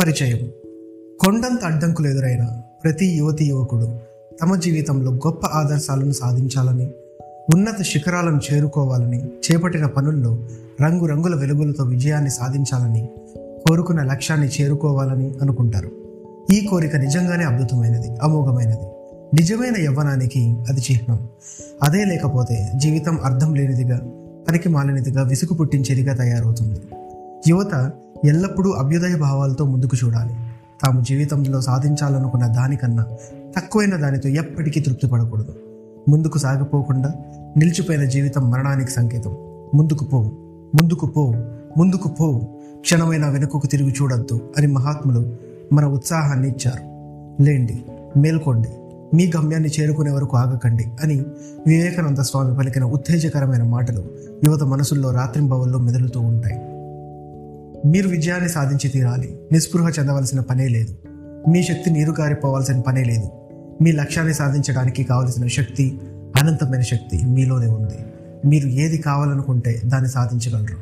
పరిచయం. కొండంత అడ్డంకులు ఎదురైన ప్రతి యువతి యువకుడు తమ జీవితంలో గొప్ప ఆదర్శాలను సాధించాలని ఉన్నత శిఖరాలను చేరుకోవాలని చేపట్టిన పనుల్లో రంగురంగుల వెలుగులతో విజయాన్ని సాధించాలని కోరుకున్న లక్ష్యాన్ని చేరుకోవాలని అనుకుంటారు. ఈ కోరిక నిజంగానే అద్భుతమైనది అమోఘమైనది. నిజమైన యవ్వనానికి అది చిహ్నం. అదే లేకపోతే జీవితం అర్థం లేనిదిగా పనికి మాలినదిగా విసుగు పుట్టించేదిగా తయారవుతుంది. యువత ఎల్లప్పుడూ అభ్యుదయ భావాలతో ముందుకు చూడాలి. తాము జీవితంలో సాధించాలనుకున్న దానికన్నా తక్కువైన దానితో ఎప్పటికీ తృప్తి పడకూడదు. ముందుకు సాగిపోకుండా నిలిచిపోయిన జీవితం మరణానికి సంకేతం. ముందుకు పో ముందుకు పో ముందుకు పో క్షణమైన వెనుకకు తిరిగి చూడొద్దు అని మహాత్ములు మన ఉత్సాహాన్ని ఇచ్చారు. లేండి మేల్కోండి మీ గమ్యాన్ని చేరుకునే వరకు ఆగకండి అని వివేకానంద స్వామి పలికిన ఉత్తేజకరమైన మాటలు యువత మనసుల్లో రాత్రింబవల్లో మెదులుతూ ఉంటాయి. మీరు విజయాన్ని సాధించి తీరాలి. నిస్పృహ చెందవలసిన పనే లేదు. మీ శక్తి నీరు కారిపోవాల్సిన పనే లేదు. మీ లక్ష్యాన్ని సాధించడానికి కావలసిన శక్తి అనంతమైన శక్తి మీలోనే ఉంది. మీరు ఏది కావాలనుకుంటే దాన్ని సాధించగలరు.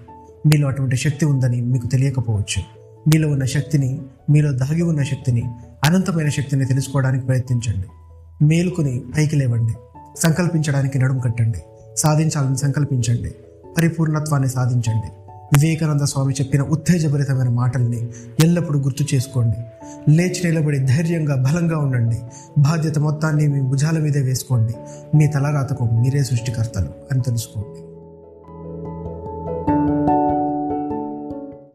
మీలో అటువంటి శక్తి ఉందని మీకు తెలియకపోవచ్చు. మీలో ఉన్న శక్తిని మీలో దాగి ఉన్న శక్తిని అనంతమైన శక్తిని తెలుసుకోవడానికి ప్రయత్నించండి. మేలుకుని పైకి లేవండి. సంకల్పించడానికి నడుము కట్టండి. సాధించాలని సంకల్పించండి. పరిపూర్ణత్వాన్ని సాధించండి. వివేకానంద స్వామి చెప్పిన ఉత్తేజభరితమైన మాటల్ని ఎల్లప్పుడూ గుర్తు చేసుకోండి. లేచి నిలబడి ధైర్యంగా బలంగా ఉండండి. బాధ్యత మొత్తాన్ని మీ భుజాల మీదే వేసుకోండి. మీ తలరాతకు మీరే సృష్టికర్తలు అని తెలుసుకోండి.